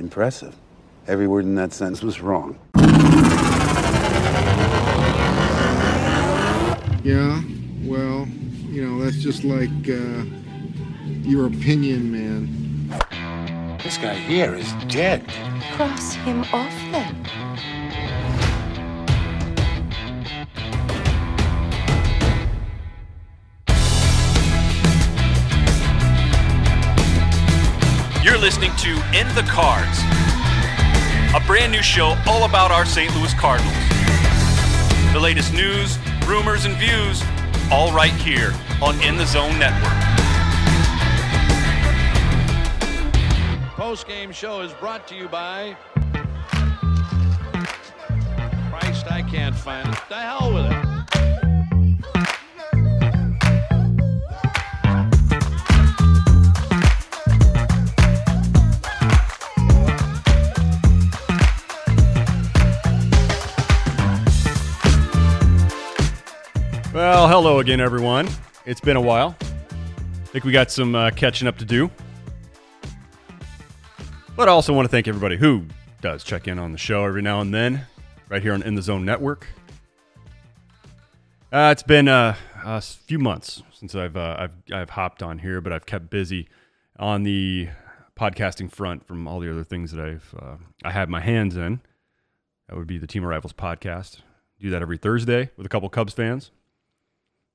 Impressive. Every word in that sentence was wrong. Yeah, well, you know, that's just like uh, your opinion, man. This guy here is dead. Cross him off then. Listening to In the Cards, a brand new show all about our St. Louis Cardinals. The latest news, rumors, and views, all right here on In the Zone Network. Post game show is brought to you by. Christ, I can't find it. The hell with it. Well, hello again, everyone. It's been a while. I think we got some uh, catching up to do. But I also want to thank everybody who does check in on the show every now and then, right here on In the Zone Network. Uh, it's been uh, a few months since I've, uh, I've I've hopped on here, but I've kept busy on the podcasting front from all the other things that I've uh, I had my hands in. That would be the Team Arrivals podcast. Do that every Thursday with a couple Cubs fans.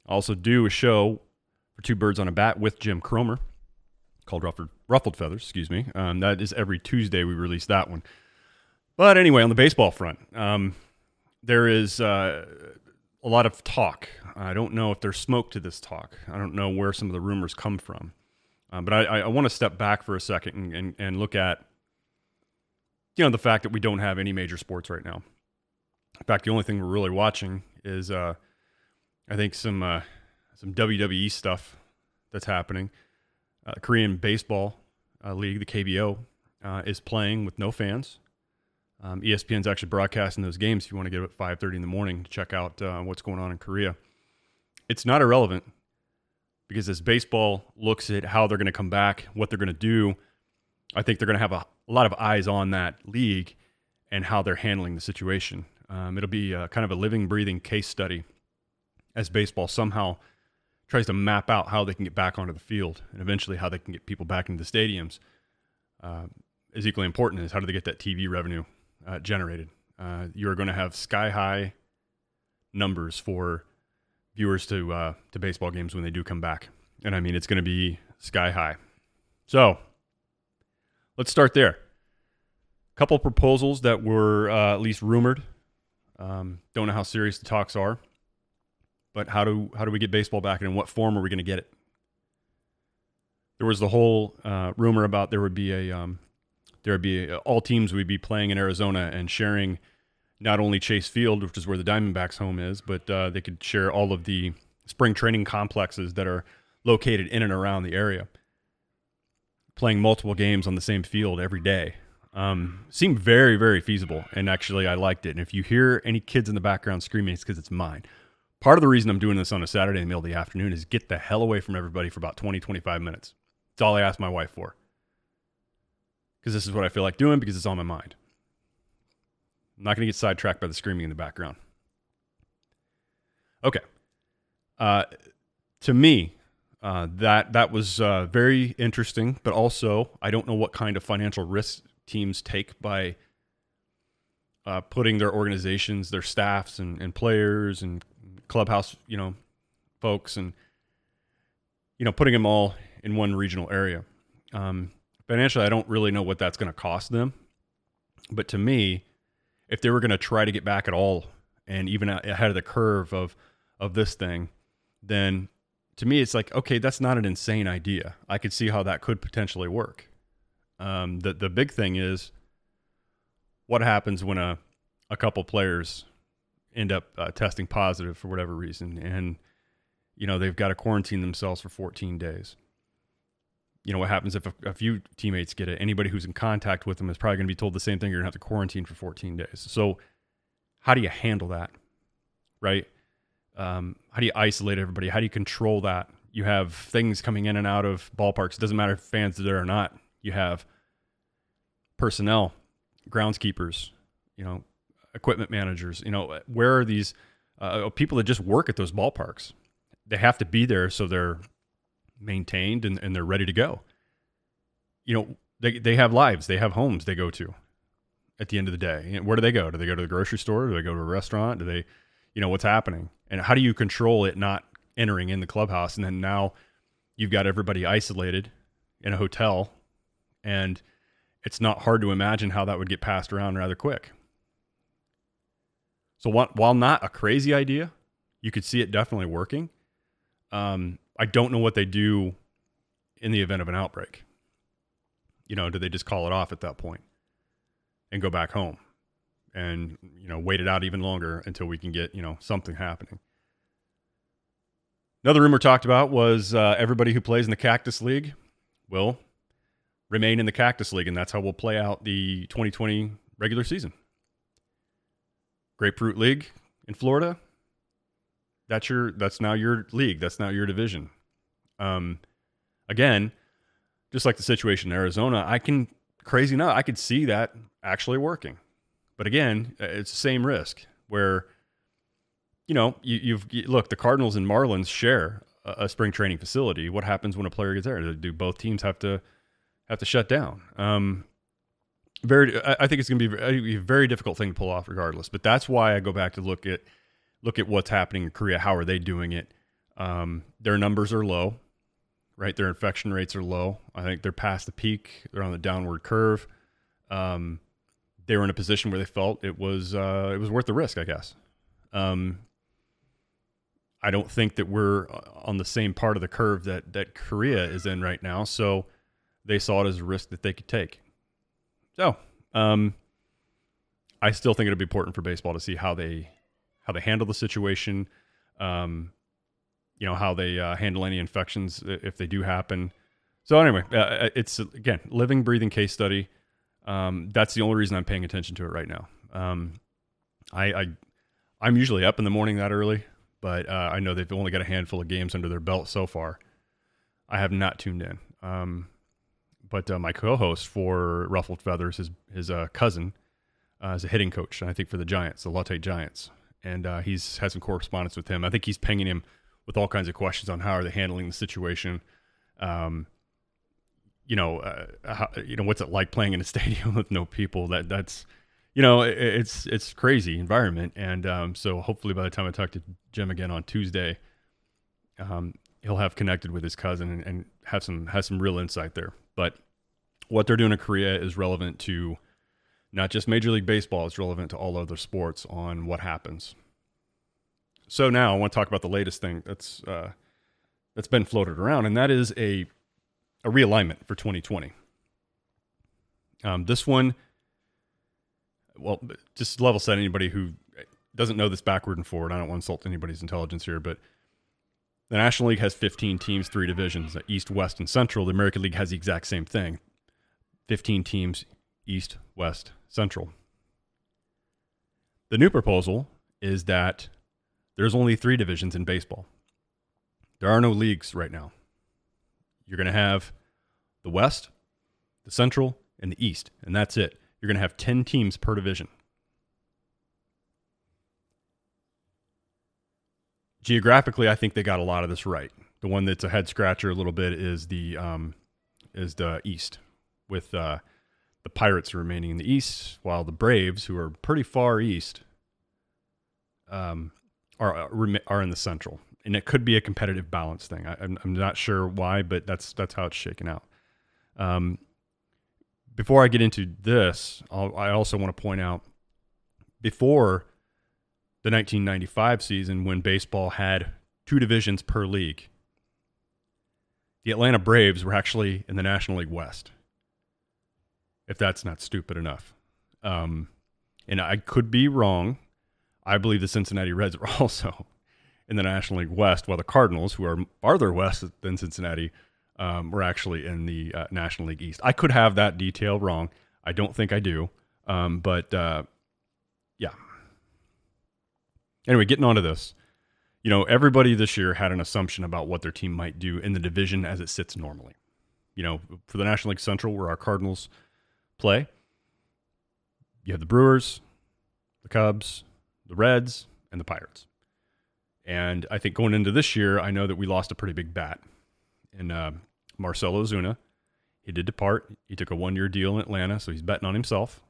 Also, do a show for Two Birds on a Bat with Jim Cromer called Ruffled, Ruffled Feathers. Excuse me. Um, that is every Tuesday we release that one. But anyway, on the baseball front, um, there is uh, a lot of talk. I don't know if there's smoke to this talk. I don't know where some of the rumors come from. Um, but I, I want to step back for a second and, and, and look at you know the fact that we don't have any major sports right now. In fact, the only thing we're really watching is uh, I think some uh, some WWE stuff that's happening. Uh, Korean Baseball uh, League, the KBO, uh, is playing with no fans. Um, ESPN's actually broadcasting those games. If you want to get up at five thirty in the morning to check out uh, what's going on in Korea, it's not irrelevant because as baseball looks at how they're going to come back, what they're going to do, I think they're going to have a, a, lot of eyes on that league and how they're handling the situation. Um, it'll be kind of a living, breathing case study as baseball somehow tries to map out how they can get back onto the field and eventually how they can get people back into the stadiums uh, is equally important is how do they get that TV revenue uh, generated. Uh, you are going to have sky high numbers for viewers to uh, to baseball games when they do come back, and I mean it's going to be sky high. So let's start there. A couple proposals that were uh, at least rumored. Um, don't know how serious the talks are. But how do how do we get baseball back, and in what form are we going to get it? There was the whole uh, rumor about there would be a um, there would be a, all teams would be playing in Arizona and sharing not only Chase Field, which is where the Diamondbacks' home is, but uh, they could share all of the spring training complexes that are located in and around the area, playing multiple games on the same field every day. Um, seemed very, very feasible, and actually, I liked it. And if you hear any kids in the background screaming, it's because it's mine. Part of the reason I'm doing this on a Saturday in the middle of the afternoon is get the hell away from everybody for about 20, 25 minutes. That's all I ask my wife for. Because this is what I feel like doing because it's on my mind. I'm not going to get sidetracked by the screaming in the background. Okay. Uh, to me, uh, that that was uh, very interesting, but also I don't know what kind of financial risk teams take by uh, putting their organizations, their staffs, and, and players and clubhouse, you know, folks, and you know, putting them all in one regional area. Um, financially, I don't really know what that's going to cost them, but to me, if they were going to try to get back at all, and even ahead of the curve of of this thing, then to me, it's like okay, that's not an insane idea. I could see how that could potentially work. Um, the the big thing is what happens when a a couple players end up uh, testing positive for whatever reason, and you know they've got to quarantine themselves for 14 days. You know what happens if a, a few teammates get it? Anybody who's in contact with them is probably going to be told the same thing. You're going to have to quarantine for 14 days. So, how do you handle that, right? Um, how do you isolate everybody? How do you control that? You have things coming in and out of ballparks. It doesn't matter if fans are there or not. You have personnel, groundskeepers, you know, equipment managers. You know, where are these uh, people that just work at those ballparks? They have to be there so they're maintained and, and they're ready to go. You know, they they have lives, they have homes they go to. At the end of the day, where do they go? Do they go to the grocery store? Do they go to a restaurant? Do they, you know, what's happening? And how do you control it not entering in the clubhouse? And then now you've got everybody isolated in a hotel, and it's not hard to imagine how that would get passed around rather quick. So while not a crazy idea, you could see it definitely working. Um, I don't know what they do in the event of an outbreak. You know, do they just call it off at that point and go back home and, you know, wait it out even longer until we can get, you know, something happening? Another rumor talked about was uh, everybody who plays in the Cactus League will remain in the Cactus League, and that's how we'll play out the 2020 regular season. Grapefruit League in Florida. That's your. That's now your league. That's now your division. Um, again, just like the situation in Arizona, I can crazy enough, I could see that actually working. But again, it's the same risk where, you know, you, you've you, look the Cardinals and Marlins share a, a, spring training facility. What happens when a player gets there? Do both teams have to have to shut down? Um, very, I think it's going to be a very difficult thing to pull off, regardless. But that's why I go back to look at look at what's happening in Korea. How are they doing it? Um, their numbers are low, right? Their infection rates are low. I think they're past the peak. They're on the downward curve. Um, they were in a position where they felt it was uh, it was worth the risk, I guess. Um, I don't think that we're on the same part of the curve that that Korea is in right now. So they saw it as a risk that they could take. So, um, I still think it'll be important for baseball to see how they how they handle the situation. Um, you know how they uh, handle any infections if they do happen. So anyway, uh, uh, it's again living, breathing case study. Um, that's the only reason I'm paying attention to it right now. Um, I, I I'm usually up in the morning that early, but uh, I know they've only got a handful of games under their belt so far. I have not tuned in. Um, but uh, my co-host for Ruffled Feathers, his his uh, cousin, uh, is a hitting coach, I think for the Giants, the Lotte Giants, and uh, he's had some correspondence with him. I think he's pinging him with all kinds of questions on how are they handling the situation. Um, you know, uh, how, you know what's it like playing in a stadium with no people? That that's you know it, it's it's crazy environment, and um, so hopefully by the time I talk to Jim again on Tuesday, um, he'll have connected with his cousin and, and have some have some real insight there. But what they're doing in Korea is relevant to not just Major League Baseball, it's relevant to all other sports on what happens. So now I want to talk about the latest thing that's uh, that's been floated around, and that is a a realignment for 2020. Um, this one, well, just level set anybody who doesn't know this backward and forward. I don't want to insult anybody's intelligence here, but the National League has 15 teams, three divisions uh, East, West, and Central. The American League has the exact same thing 15 teams, East, West, Central. The new proposal is that there's only three divisions in baseball. There are no leagues right now. You're going to have the West, the Central, and the East, and that's it. You're going to have 10 teams per division. Geographically, I think they got a lot of this right. The one that's a head scratcher a little bit is the um, is the East, with uh, the Pirates remaining in the East, while the Braves, who are pretty far east, um, are uh, are in the Central. And it could be a competitive balance thing. I, am I'm not sure why, but that's that's how it's shaken out. Um, before I get into this, I'll, I also want to point out before the 1995 season when baseball had two divisions per league. The Atlanta Braves were actually in the National League West. If that's not stupid enough. Um, and I could be wrong. I believe the Cincinnati Reds were also in the National League West, while the Cardinals, who are farther west than Cincinnati, um, were actually in the uh, National League East. I could have that detail wrong. I don't think I do. Um, but uh, Anyway, getting onto this. You know, everybody this year had an assumption about what their team might do in the division as it sits normally. You know, for the National League Central, where our Cardinals play, you have the Brewers, the Cubs, the Reds, and the Pirates. And I think going into this year, I know that we lost a pretty big bat in uh, Marcell Ozuna. He did depart. He took a one-year deal in Atlanta, so he's betting on himself.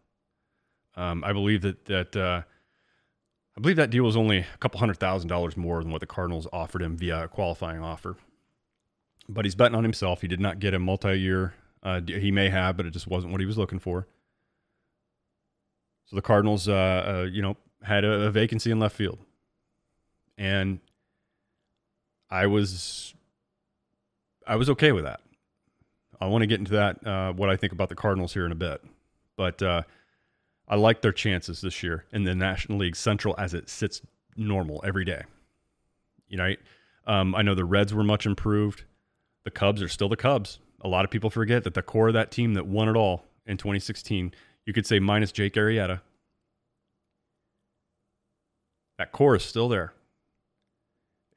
Um, I believe that that uh, I believe that deal was only a couple hundred thousand dollars more than what the Cardinals offered him via a qualifying offer. But he's betting on himself. He did not get a multi-year. Uh, he may have, but it just wasn't what he was looking for. So the Cardinals, uh, uh, you know, had a, a vacancy in left field, and I was, I was okay with that. I want to get into that uh, what I think about the Cardinals here in a bit, but uh, I like their chances this year in the National League Central as it sits normal every day. You know, um, I know the Reds were much improved. The Cubs are still the Cubs. A lot of people forget that the core of that team that won it all in 2016, you could say minus Jake Arrieta, that core is still there.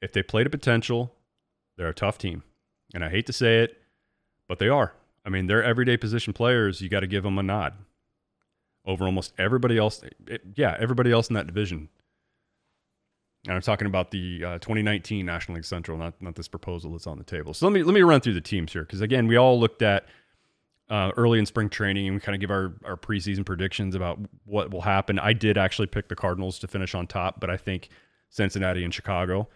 If they play to potential, they're a tough team. And I hate to say it, but they are. I mean, they're everyday position players. You got to give them a nod over almost everybody else. It, yeah, everybody else in that division. And I'm talking about the uh, 2019 National League Central, not not this proposal that's on the table. So let me let me run through the teams here because again, we all looked at uh, early in spring training and we kind of give our our preseason predictions about what will happen. I did actually pick the Cardinals to finish on top, but I think Cincinnati and Chicago.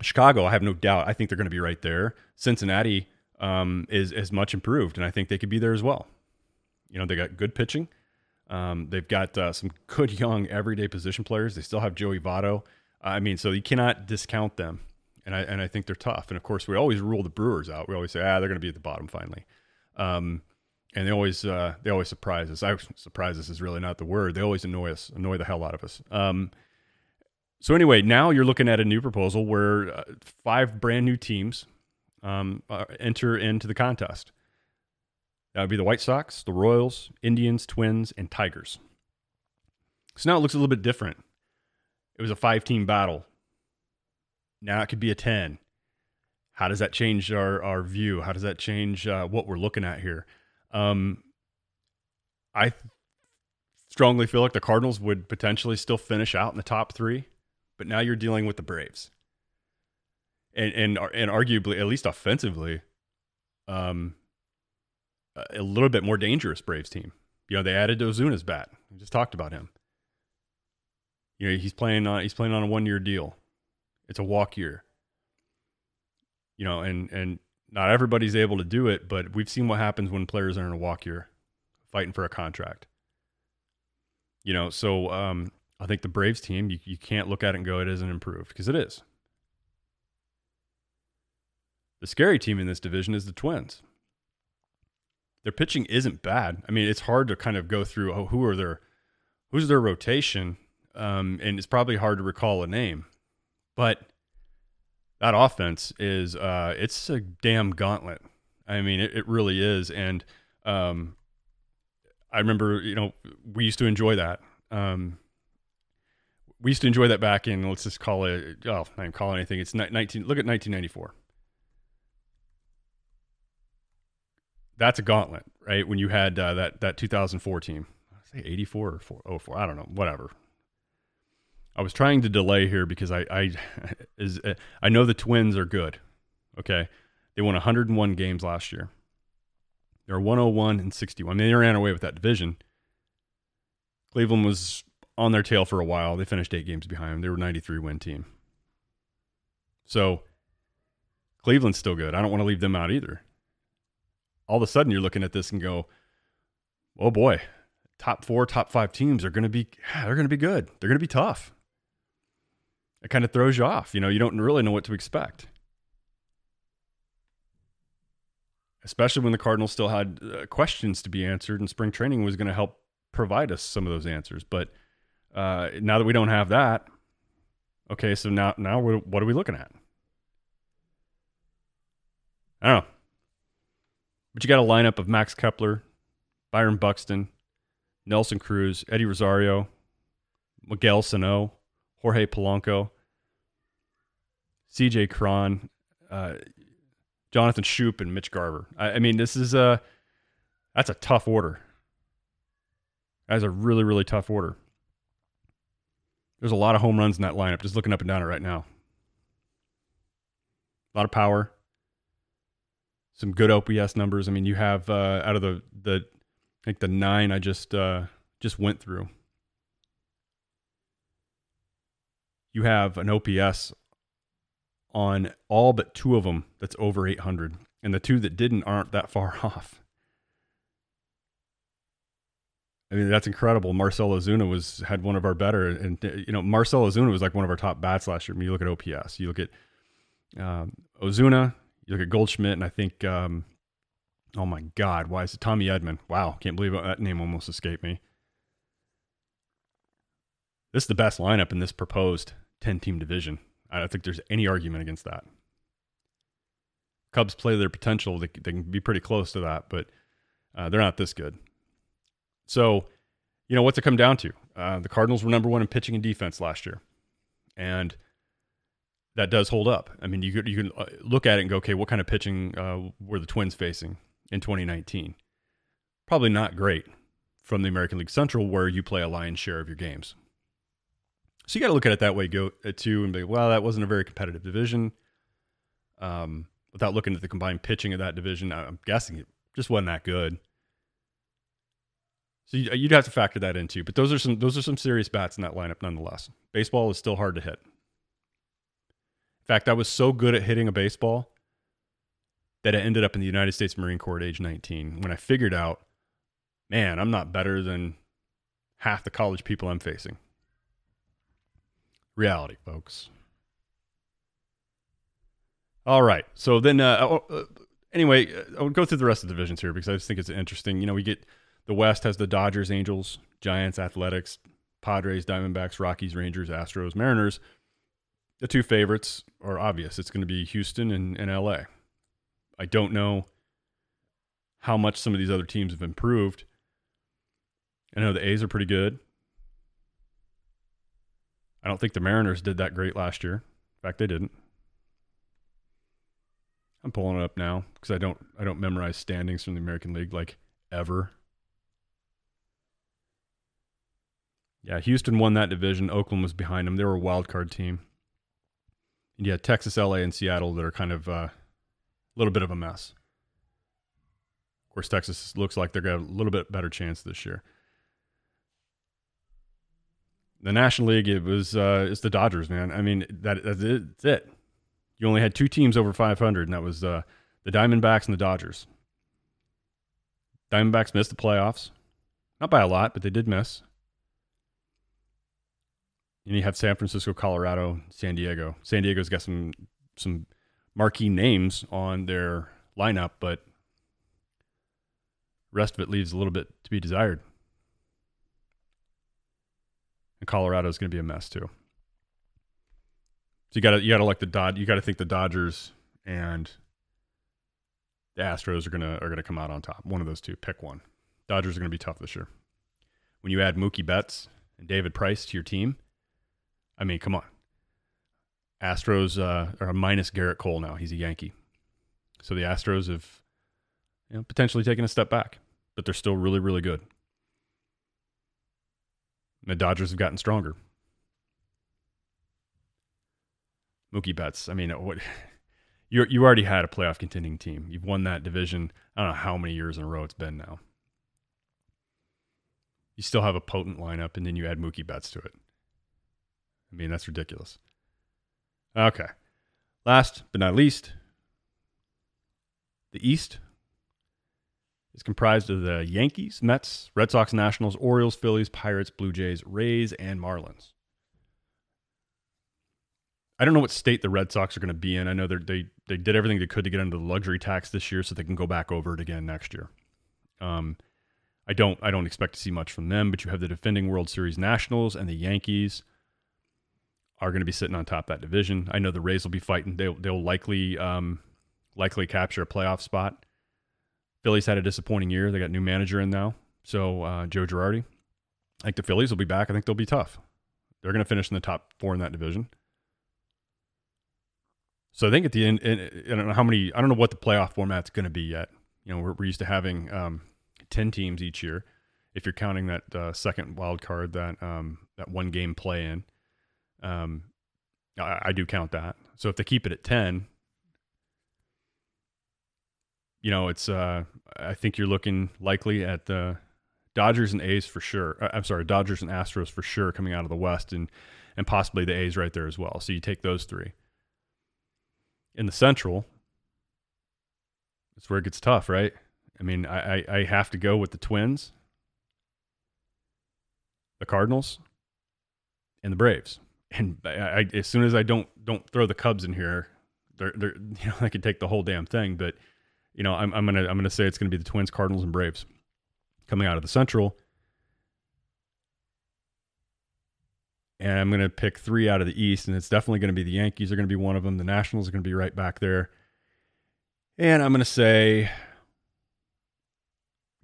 Chicago, I have no doubt. I think they're going to be right there. Cincinnati um, is is much improved, and I think they could be there as well. You know, they got good pitching. Um, they've got uh, some good young everyday position players. They still have Joey Votto. I mean, so you cannot discount them. And I and I think they're tough. And of course, we always rule the Brewers out. We always say, ah, they're going to be at the bottom finally. Um, and they always uh, they always surprise us. I surprise us is really not the word. They always annoy us, annoy the hell out of us. Um, so anyway, now you're looking at a new proposal where uh, five brand new teams um, uh, enter into the contest. That would be the White Sox, the Royals, Indians, Twins, and Tigers. So now it looks a little bit different. It was a five team battle. Now it could be a 10. How does that change our, our view? How does that change uh, what we're looking at here? Um, I strongly feel like the Cardinals would potentially still finish out in the top three, but now you're dealing with the Braves. And, and, and arguably, at least offensively, um, a little bit more dangerous Braves team. You know, they added Ozuna's bat. We just talked about him. You know, he's playing on he's playing on a one year deal. It's a walk year. You know, and and not everybody's able to do it, but we've seen what happens when players are in a walk year, fighting for a contract. You know, so um, I think the Braves team, you, you can't look at it and go, it isn't improved because it is. The scary team in this division is the Twins their pitching isn't bad. I mean, it's hard to kind of go through oh, who are their who's their rotation, um, and it's probably hard to recall a name, but that offense is uh, it's a damn gauntlet. I mean, it, it really is, and um, I remember you know we used to enjoy that. Um, we used to enjoy that back in let's just call it oh I didn't call it anything. It's nineteen. Look at nineteen ninety four. That's a gauntlet, right? When you had uh, that that 2004 team, I say 84 or 04, I don't know, whatever. I was trying to delay here because I I is I know the Twins are good. Okay, they won 101 games last year. They're 101 and 61. I mean, they ran away with that division. Cleveland was on their tail for a while. They finished eight games behind them. They were 93 win team. So Cleveland's still good. I don't want to leave them out either all of a sudden you're looking at this and go, oh boy, top four, top five teams are going to be, they're going to be good. They're going to be tough. It kind of throws you off. You know, you don't really know what to expect. Especially when the Cardinals still had uh, questions to be answered, and spring training was going to help provide us some of those answers. But uh, now that we don't have that, okay, so now now what are we looking at? I don't know. But you got a lineup of Max Kepler, Byron Buxton, Nelson Cruz, Eddie Rosario, Miguel Sano, Jorge Polanco, CJ Cron, uh, Jonathan Schoop, and Mitch Garver. I, I, mean, this is a that's a tough order. That's a really, really tough order. There's a lot of home runs in that lineup, just looking up and down it right now. A lot of power. Some good OPS numbers. I mean, you have uh, out of the the I think the nine I just uh, just went through. You have an OPS on all but two of them that's over 800, and the two that didn't aren't that far off. I mean, that's incredible. Marcell Ozuna was had one of our better, and you know, Marcell Ozuna was like one of our top bats last year. I mean, you look at OPS, you look at um, Ozuna, you look at Goldschmidt, and I think, um, oh my God, why is it Tommy Edman? Wow, can't believe that name almost escaped me. This is the best lineup in this proposed 10 team division. I don't think there's any argument against that. Cubs play their potential. They, they can be pretty close to that, but uh, they're not this good. So, you know, what's it come down to? Uh, the Cardinals were number one in pitching and defense last year. And that does hold up. I mean, you could, you can uh, look at it and go, okay, what kind of pitching uh, were the Twins facing in 2019? Probably not great from the American League Central, where you play a lion's share of your games. So you got to look at it that way, go uh, too, and be well, that wasn't a very competitive division. Um, without looking at the combined pitching of that division, I'm guessing it just wasn't that good. So you'd have to factor that into. But those are some those are some serious bats in that lineup, nonetheless. Baseball is still hard to hit. In fact, I was so good at hitting a baseball that I ended up in the United States Marine Corps at age 19 when I figured out, man, I'm not better than half the college people I'm facing. Reality, folks. All right. So then, uh, oh, uh, anyway, uh, I'll go through the rest of the divisions here because I just think it's interesting. You know, we get the West has the Dodgers, Angels, Giants, Athletics, Padres, Diamondbacks, Rockies, Rangers, Astros, Mariners. The two favorites are obvious. It's going to be Houston and, and LA. I don't know how much some of these other teams have improved. I know the A's are pretty good. I don't think the Mariners did that great last year. In fact, they didn't. I'm pulling it up now because I don't I don't memorize standings from the American League like ever. Yeah, Houston won that division. Oakland was behind them. They were a wild card team. Yeah, Texas, LA, and Seattle that are kind of uh, a little bit of a mess. Of course, Texas looks like they're got a little bit better chance this year the National League, it was uh, it's the Dodgers, man. I mean, that, that's it. That's it. You only had two teams over 500, and that was uh, the Diamondbacks and the Dodgers. Diamondbacks missed the playoffs, not by a lot, but they did miss. And you have San Francisco, Colorado, San Diego. San Diego's got some some marquee names on their lineup, but rest of it leaves a little bit to be desired. And Colorado is going to be a mess too. So you got to you got to like the Dod you got to think the Dodgers and the Astros are gonna are gonna come out on top. One of those two, pick one. Dodgers are gonna be tough this year. When you add Mookie Betts and David Price to your team, I mean, come on. Astros uh, are minus Gerrit Cole now. He's a Yankee, so the Astros have you know, potentially taken a step back, but they're still really really good. The Dodgers have gotten stronger. Mookie Betts. I mean, what you you already had a playoff contending team. You've won that division. I don't know how many years in a row it's been now. You still have a potent lineup, and then you add Mookie Betts to it. I mean, that's ridiculous. Okay. Last but not least, the East is comprised of the Yankees, Mets, Red Sox, Nationals, Orioles, Phillies, Pirates, Blue Jays, Rays, and Marlins. I don't know what state the Red Sox are going to be in. I know they they did everything they could to get under the luxury tax this year, so they can go back over it again next year. Um, I don't I don't expect to see much from them, but you have the defending World Series Nationals and the Yankees are going to be sitting on top of that division. I know the Rays will be fighting. They'll they'll likely um, likely capture a playoff spot. Phillies had a disappointing year. They got new manager in now. So uh, Joe Girardi. I think the Phillies will be back. I think they'll be tough. They're going to finish in the top four in that division. So I think at the end, I don't know how many. I don't know what the playoff format's going to be yet. You know, we're, we're used to having um, ten teams each year, if you're counting that uh, second wild card, that um, that one game play in. Um, I, I do count that. So if they keep it at ten, you know, it's uh, I think you're looking likely at the Dodgers and A's for sure. Uh, I'm sorry, Dodgers and Astros for sure coming out of the West, and and possibly the A's right there as well. So you take those three. In the Central, that's where it gets tough, right? I mean, I, I, I have to go with the Twins, the Cardinals, and the Braves. And I, as soon as I don't don't throw the Cubs in here, they're, they're you know I could take the whole damn thing. But you know I'm, I'm gonna I'm gonna say it's gonna be the Twins, Cardinals, and Braves coming out of the Central. And I'm to pick three out of the East, and it's definitely to be the Yankees are to be one of them. The Nationals are to be right back there. And I'm to say,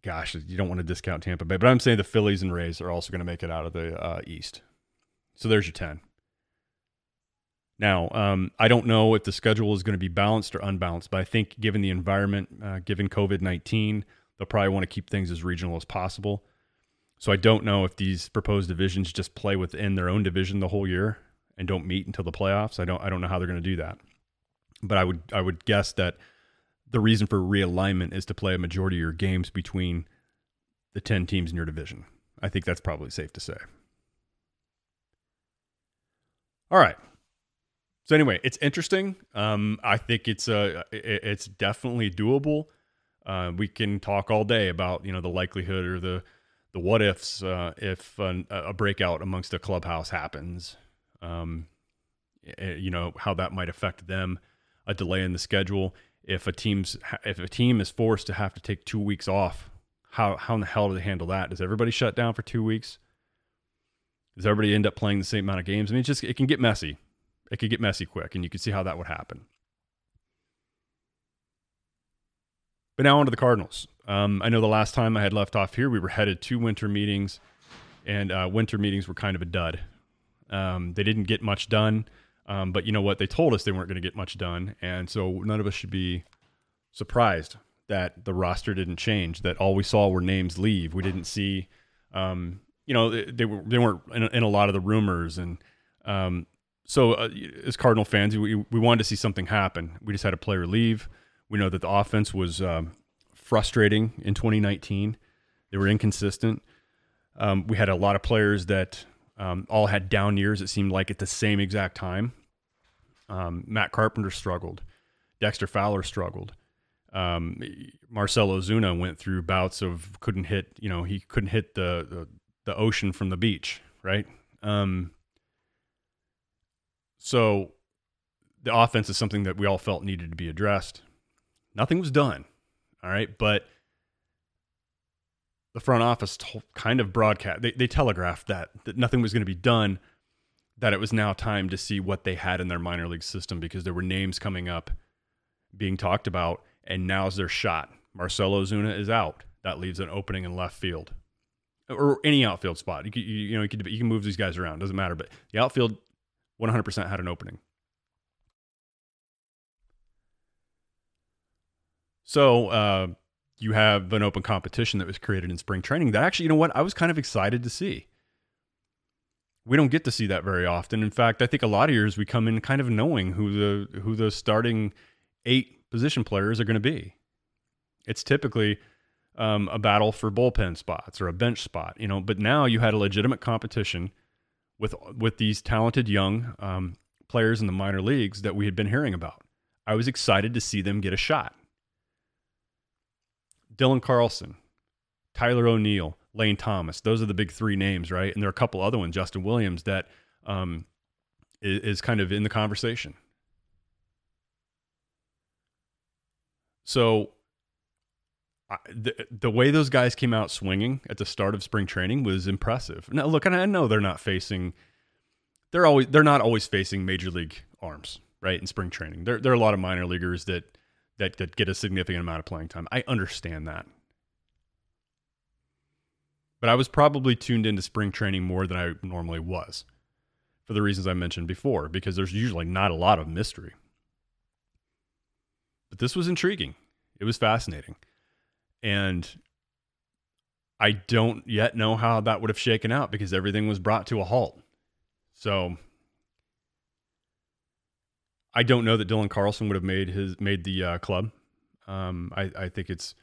gosh, you don't want to discount Tampa Bay, but I'm saying the Phillies and Rays are also going to make it out of the uh, East. So there's your 10. Now, um, I don't know if the schedule is going to be balanced or unbalanced, but I think given the environment, uh, given COVID 19, they'll probably want to keep things as regional as possible. So I don't know if these proposed divisions just play within their own division the whole year and don't meet until the playoffs. I don't I don't know how they're going to do that. But I would I would guess that the reason for realignment is to play a majority of your games between the 10 teams in your division. I think that's probably safe to say. All right. So anyway, it's interesting. Um, I think it's uh, it's definitely doable. Uh, we can talk all day about you know the likelihood or the the what ifs uh, if an, a breakout amongst a clubhouse happens. Um, you know how that might affect them, a delay in the schedule. If a team's if a team is forced to have to take two weeks off, how how in the hell do they handle that? Does everybody shut down for two weeks? Does everybody end up playing the same amount of games? I mean, it's just it can get messy. It could get messy quick, and you can see how that would happen. But now on to the Cardinals. Um, I know the last time I had left off here, we were headed to winter meetings, and uh, winter meetings were kind of a dud. Um, they didn't get much done, um, but you know what? They told us they weren't going to get much done, and so none of us should be surprised that the roster didn't change. That all we saw were names leave. We didn't see, um, you know, they, they, were they weren't in, in, a lot of the rumors, and um, so uh, as Cardinal fans, we we wanted to see something happen. We just had a player leave. We know that the offense was um, frustrating in 2019. They were inconsistent. Um, we had a lot of players that um, all had down years, it seemed like, at the same exact time. Um, Matt Carpenter struggled. Dexter Fowler struggled. Um, Marcell Ozuna went through bouts of couldn't hit, you know, he couldn't hit the, the, the ocean from the beach, right? So the offense is something that we all felt needed to be addressed. Nothing was done. All right. But the front office told, kind of broadcast, they, they telegraphed that, that nothing was going to be done, that it was now time to see what they had in their minor league system because there were names coming up being talked about, and now's their shot. Marcell Ozuna is out. That leaves an opening in left field or any outfield spot. You, you, you know, you, could, you can move these guys around, doesn't matter. But the outfield 100% had an opening. So uh, you have an open competition that was created in spring training that actually, you know what, I was kind of excited to see. We don't get to see that very often. In fact, I think a lot of years we come in kind of knowing who the who the starting eight position players are going to be. It's typically um, a battle for bullpen spots or a bench spot, you know. But now you had a legitimate competition with with these talented young um, players in the minor leagues that we had been hearing about. I was excited to see them get a shot. Dylan Carlson, Tyler O'Neill, Lane Thomas. Those are the big three names, right? And there are a couple other ones, Justin Williams, that um, is, is kind of in the conversation. So the, the way those guys came out swinging at the start of spring training was impressive. Now, look, and I know they're not facing, they're always, they're not always facing major league arms, right? In spring training, there, there are a lot of minor leaguers that that, that get a significant amount of playing time. I understand that. But I was probably tuned into spring training more than I normally was for the reasons I mentioned before, because there's usually not a lot of mystery. But this was intriguing. It was fascinating. And I don't yet know how that would have shaken out because everything was brought to a halt. So I don't know that Dylan Carlson would have made his made the uh, club. Um, I, I think it's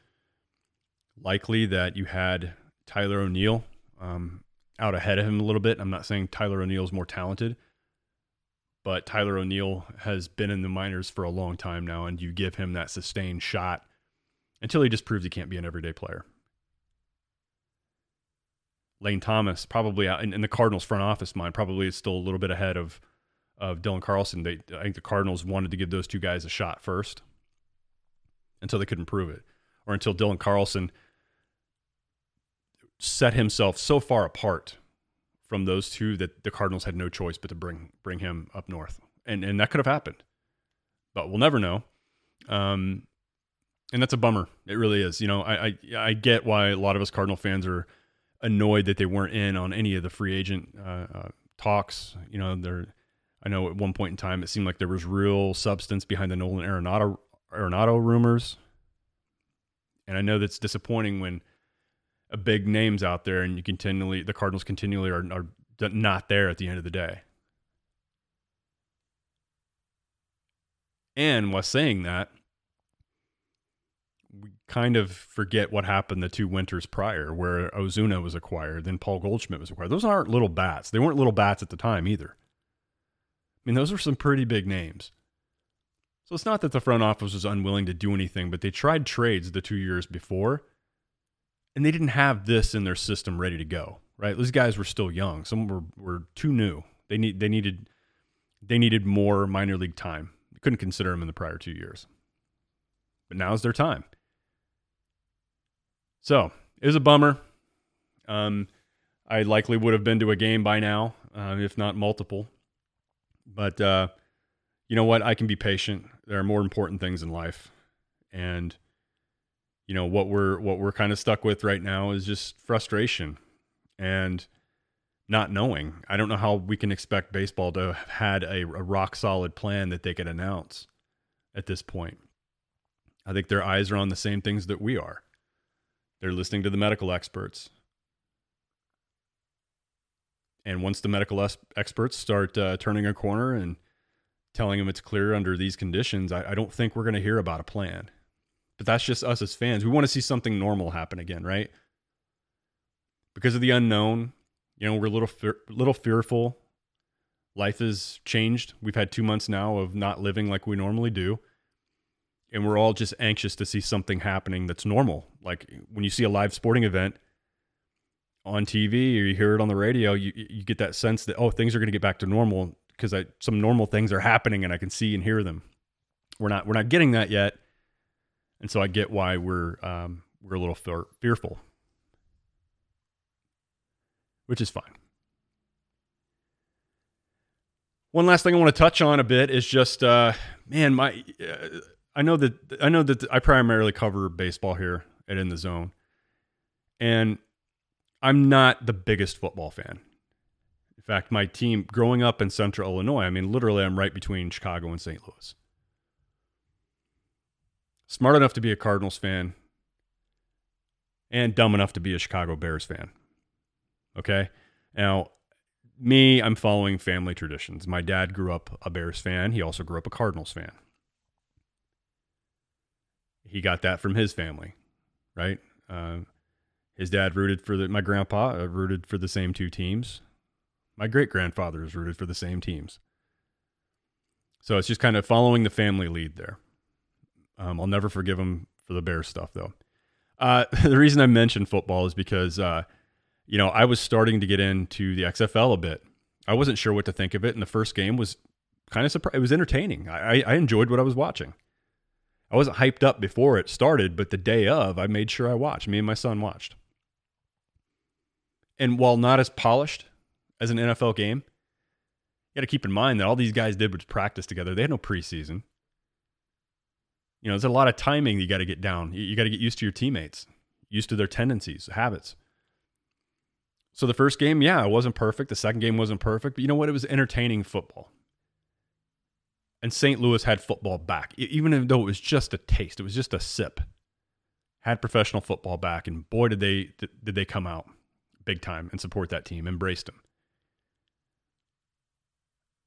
likely that you had Tyler O'Neill um, out ahead of him a little bit. I'm not saying Tyler O'Neill is more talented, but Tyler O'Neill has been in the minors for a long time now, and you give him that sustained shot until he just proves he can't be an everyday player. Lane Thomas probably in, in the Cardinals front office mind probably is still a little bit ahead of of Dylan Carlson. They I think the Cardinals wanted to give those two guys a shot first until they couldn't prove it, or until Dylan Carlson set himself so far apart from those two that the Cardinals had no choice but to bring bring him up north, and and that could have happened, but we'll never know. Um, and that's a bummer. It really is. You know, I, I I get why a lot of us Cardinal fans are annoyed that they weren't in on any of the free agent uh, uh, talks. You know, there. I know at one point in time it seemed like there was real substance behind the Nolan Arenado Arenado rumors, and I know that's disappointing when a big names out there and you continually the Cardinals continually are, are not there at the end of the day. And while saying that, we kind of forget what happened the two winters prior, where Ozuna was acquired, then Paul Goldschmidt was acquired. Those aren't little bats. They weren't little bats at the time either. I mean, those were some pretty big names. So it's not that the front office was unwilling to do anything, but they tried trades the two years before, and they didn't have this in their system ready to go. Right? Those guys were still young. Some were, were too new. They need they needed they needed more minor league time. couldn't consider them in the prior two years. But now's their time. So it was a bummer. Um, I likely would have been to a game by now, uh, if not multiple. But uh, you know what? I can be patient. There are more important things in life, and you know what we're what we're kind of stuck with right now is just frustration and not knowing. I don't know how we can expect baseball to have had a, a rock solid plan that they could announce at this point. I think their eyes are on the same things that we are. They're listening to the medical experts. And once the medical es- experts start uh, turning a corner and telling them it's clear under these conditions, I, I don't think we're going to hear about a plan. But that's just us as fans. We want to see something normal happen again, right? Because of the unknown, you know, we're a little little fearful. Life has changed. We've had two months now of not living like we normally do and we're all just anxious to see something happening that's normal. Like when you see a live sporting event on TV or you hear it on the radio, you you get that sense that oh things are going to get back to normal because some normal things are happening and I can see and hear them. We're not we're not getting that yet, and so I get why we're um, we're a little fear, fearful, which is fine. One last thing I want to touch on a bit is just uh, man my. Uh, I know that I know that I primarily cover baseball here at In the Zone, and I'm not the biggest football fan. In fact, my team growing up in Central Illinois, I mean, literally, I'm right between Chicago and St. Louis. Smart enough to be a Cardinals fan, and dumb enough to be a Chicago Bears fan. Okay, now me, I'm following family traditions. My dad grew up a Bears fan. He also grew up a Cardinals fan he got that from his family, right? Uh, his dad rooted for the, my grandpa uh, rooted for the same two teams. My great grandfather is rooted for the same teams. So it's just kind of following the family lead there. Um, I'll never forgive him for the bear stuff, though. Uh, the reason I mentioned football is because, uh, you know, I was starting to get into the XFL a bit. I wasn't sure what to think of it, and the first game was kind of surprised. It was entertaining. I, I enjoyed what I was watching. I wasn't hyped up before it started, but the day of, I made sure I watched. Me and my son watched. And while not as polished as an NFL game, you got to keep in mind that all these guys did was practice together. They had no preseason. You know, there's a lot of timing you got to get down. You, you got to get used to your teammates, used to their tendencies, habits. So the first game, yeah, it wasn't perfect. The second game wasn't perfect, but you know what? It was entertaining football and St. Louis had football back, even though it was just a taste, it was just a sip. had professional football back, and boy, did they did they come out big time and support that team, embraced them.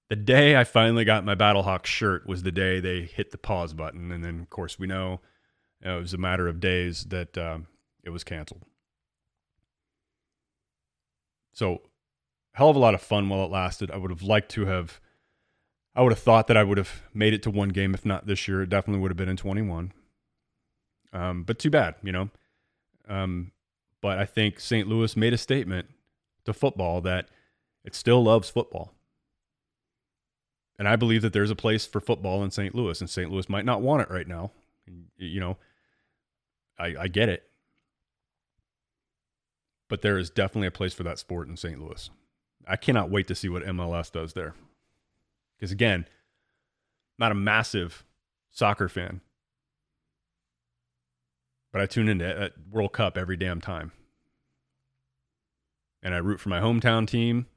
The day I finally got my Battlehawk shirt was the day they hit the pause button, and then of course we know, you know it was a matter of days that um, it was canceled. So, hell of a lot of fun while it lasted. I would have liked to have. I would have thought that I would have made it to one game, if not this year. It definitely would have been in 21. Um, but too bad, you know. Um, but I think St. Louis made a statement to football that it still loves football. And I believe that there's a place for football in St. Louis, and St. Louis might not want it right now. You know, I, I get it. But there is definitely a place for that sport in St. Louis. I cannot wait to see what MLS does there. Because again, not a massive soccer fan, but I tune into World Cup every damn time. And I root for my hometown team.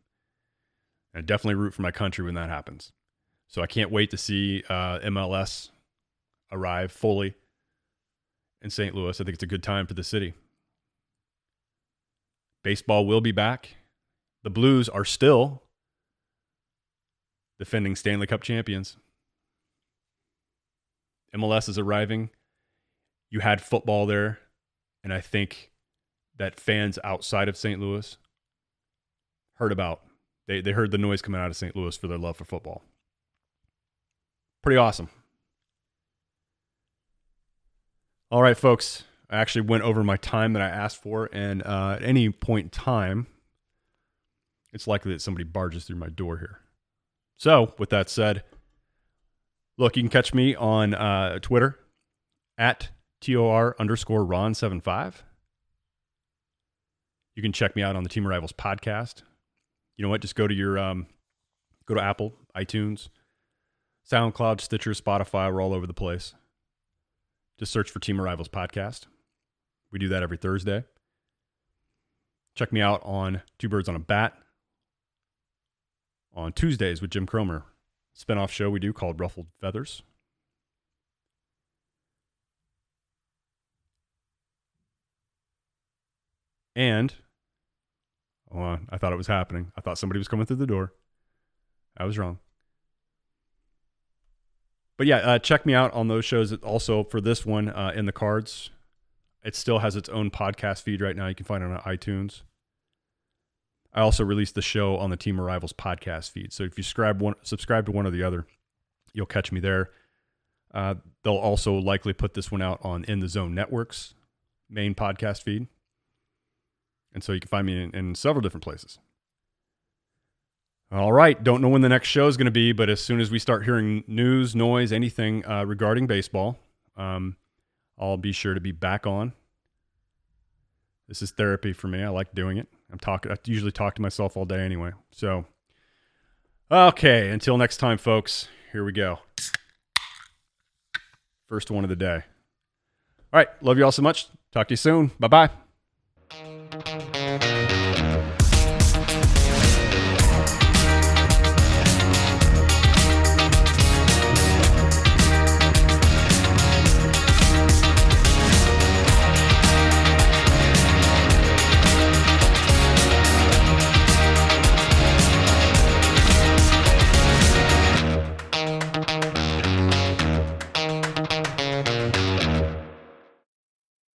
And I definitely root for my country when that happens. So I can't wait to see uh, MLS arrive fully in St. Louis. I think it's a good time for the city. Baseball will be back. The Blues are still defending Stanley Cup champions. MLS is arriving. You had football there, and I think that fans outside of St. Louis heard about. They they heard the noise coming out of St. Louis for their love for football. Pretty awesome. All right, folks. I actually went over my time that I asked for, and uh, at any point in time, it's likely that somebody barges through my door here. So, with that said, look, you can catch me on uh, Twitter at TOR underscore Ron75. You can check me out on the Team Rivals podcast. You know what? Just go to your um, go to Apple, iTunes, SoundCloud, Stitcher, Spotify. We're all over the place. Just search for Team Rivals podcast. We do that every Thursday. Check me out on Two Birds on a Bat on Tuesdays with Jim Cromer. Spinoff show we do called Ruffled Feathers. And oh, I thought it was happening. I thought somebody was coming through the door. I was wrong. But yeah, uh, check me out on those shows. Also for this one uh, in the cards, it still has its own podcast feed right now. You can find it on iTunes. I also released the show on the Team Rivals podcast feed. So if you subscribe one, subscribe to one or the other, you'll catch me there. Uh, they'll also likely put this one out on In the Zone Networks main podcast feed. And so you can find me in, in several different places. All right. Don't know when the next show is going to be, but as soon as we start hearing news, noise, anything uh, regarding baseball, um, I'll be sure to be back on. This is therapy for me. I like doing it. I'm talking. I usually talk to myself all day anyway. So, okay. Until next time, folks. Here we go. First one of the day. All right. Love you all so much. Talk to you soon. Bye bye.